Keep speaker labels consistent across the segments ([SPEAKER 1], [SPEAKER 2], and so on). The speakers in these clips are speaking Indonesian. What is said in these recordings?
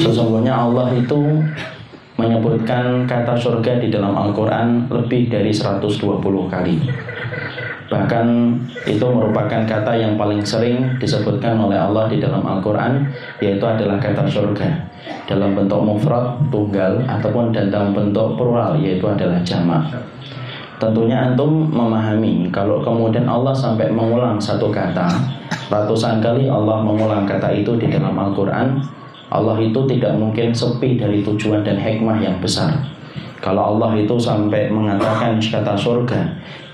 [SPEAKER 1] Sesungguhnya Allah itu menyebutkan kata surga di dalam Al-Quran lebih dari 120 kali. Bahkan itu merupakan kata yang paling sering disebutkan oleh Allah di dalam Al-Quran Yaitu adalah kata surga Dalam bentuk mufrad, tunggal Ataupun dalam bentuk plural yaitu adalah jamak Tentunya antum memahami Kalau kemudian Allah sampai mengulang satu kata Ratusan kali Allah mengulang kata itu di dalam Al-Quran Allah itu tidak mungkin sepi dari tujuan dan hikmah yang besar. Kalau Allah itu sampai mengatakan kata surga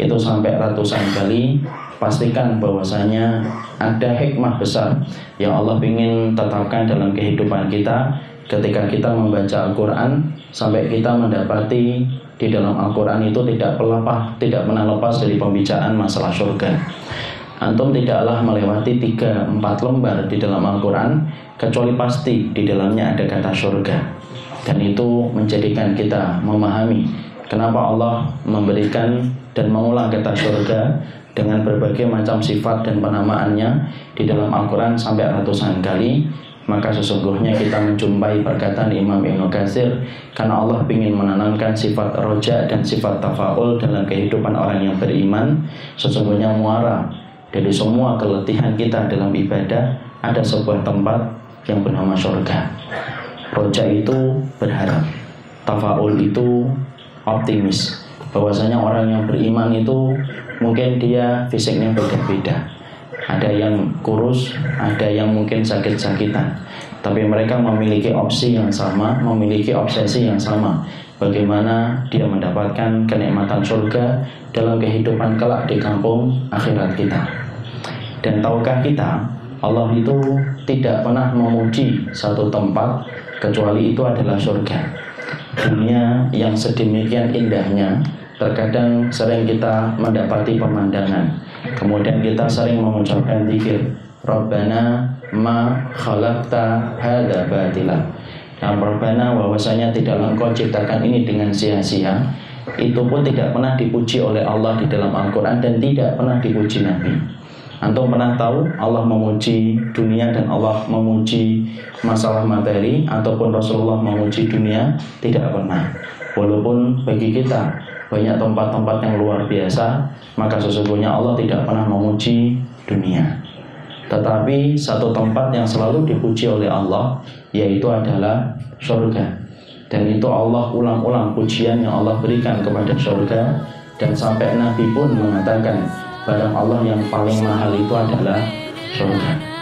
[SPEAKER 1] itu sampai ratusan kali, pastikan bahwasanya ada hikmah besar yang Allah ingin tetapkan dalam kehidupan kita ketika kita membaca Al-Quran sampai kita mendapati di dalam Al-Quran itu tidak pelapah, tidak pernah lepas dari pembicaraan masalah surga. Antum tidaklah melewati tiga empat lembar di dalam Al-Quran kecuali pasti di dalamnya ada kata surga dan itu menjadikan kita memahami kenapa Allah memberikan dan mengulang kata surga dengan berbagai macam sifat dan penamaannya di dalam Al-Quran sampai ratusan kali maka sesungguhnya kita menjumpai perkataan Imam Ibn Qasir karena Allah ingin menanamkan sifat roja dan sifat tafaul dalam kehidupan orang yang beriman. Sesungguhnya muara dari semua keletihan kita dalam ibadah ada sebuah tempat yang bernama surga Roja itu berharap Tafaul itu optimis. Bahwasanya orang yang beriman itu mungkin dia fisiknya beda-beda ada yang kurus, ada yang mungkin sakit-sakitan tapi mereka memiliki opsi yang sama, memiliki obsesi yang sama bagaimana dia mendapatkan kenikmatan surga dalam kehidupan kelak di kampung akhirat kita dan tahukah kita Allah itu tidak pernah memuji satu tempat kecuali itu adalah surga. Dunia yang sedemikian indahnya terkadang sering kita mendapati pemandangan. Kemudian kita sering mengucapkan zikir, Rabbana ma khalaqta hadza batila. Nah, Rabbana bahwasanya tidaklah engkau ciptakan ini dengan sia-sia. Itu pun tidak pernah dipuji oleh Allah di dalam Al-Quran dan tidak pernah dipuji Nabi. Antum pernah tahu Allah memuji dunia dan Allah memuji masalah materi ataupun Rasulullah memuji dunia? Tidak pernah. Walaupun bagi kita banyak tempat-tempat yang luar biasa, maka sesungguhnya Allah tidak pernah memuji dunia. Tetapi satu tempat yang selalu dipuji oleh Allah yaitu adalah surga. Dan itu Allah ulang-ulang pujian yang Allah berikan kepada surga dan sampai Nabi pun mengatakan barang Allah yang paling mahal itu adalah surga.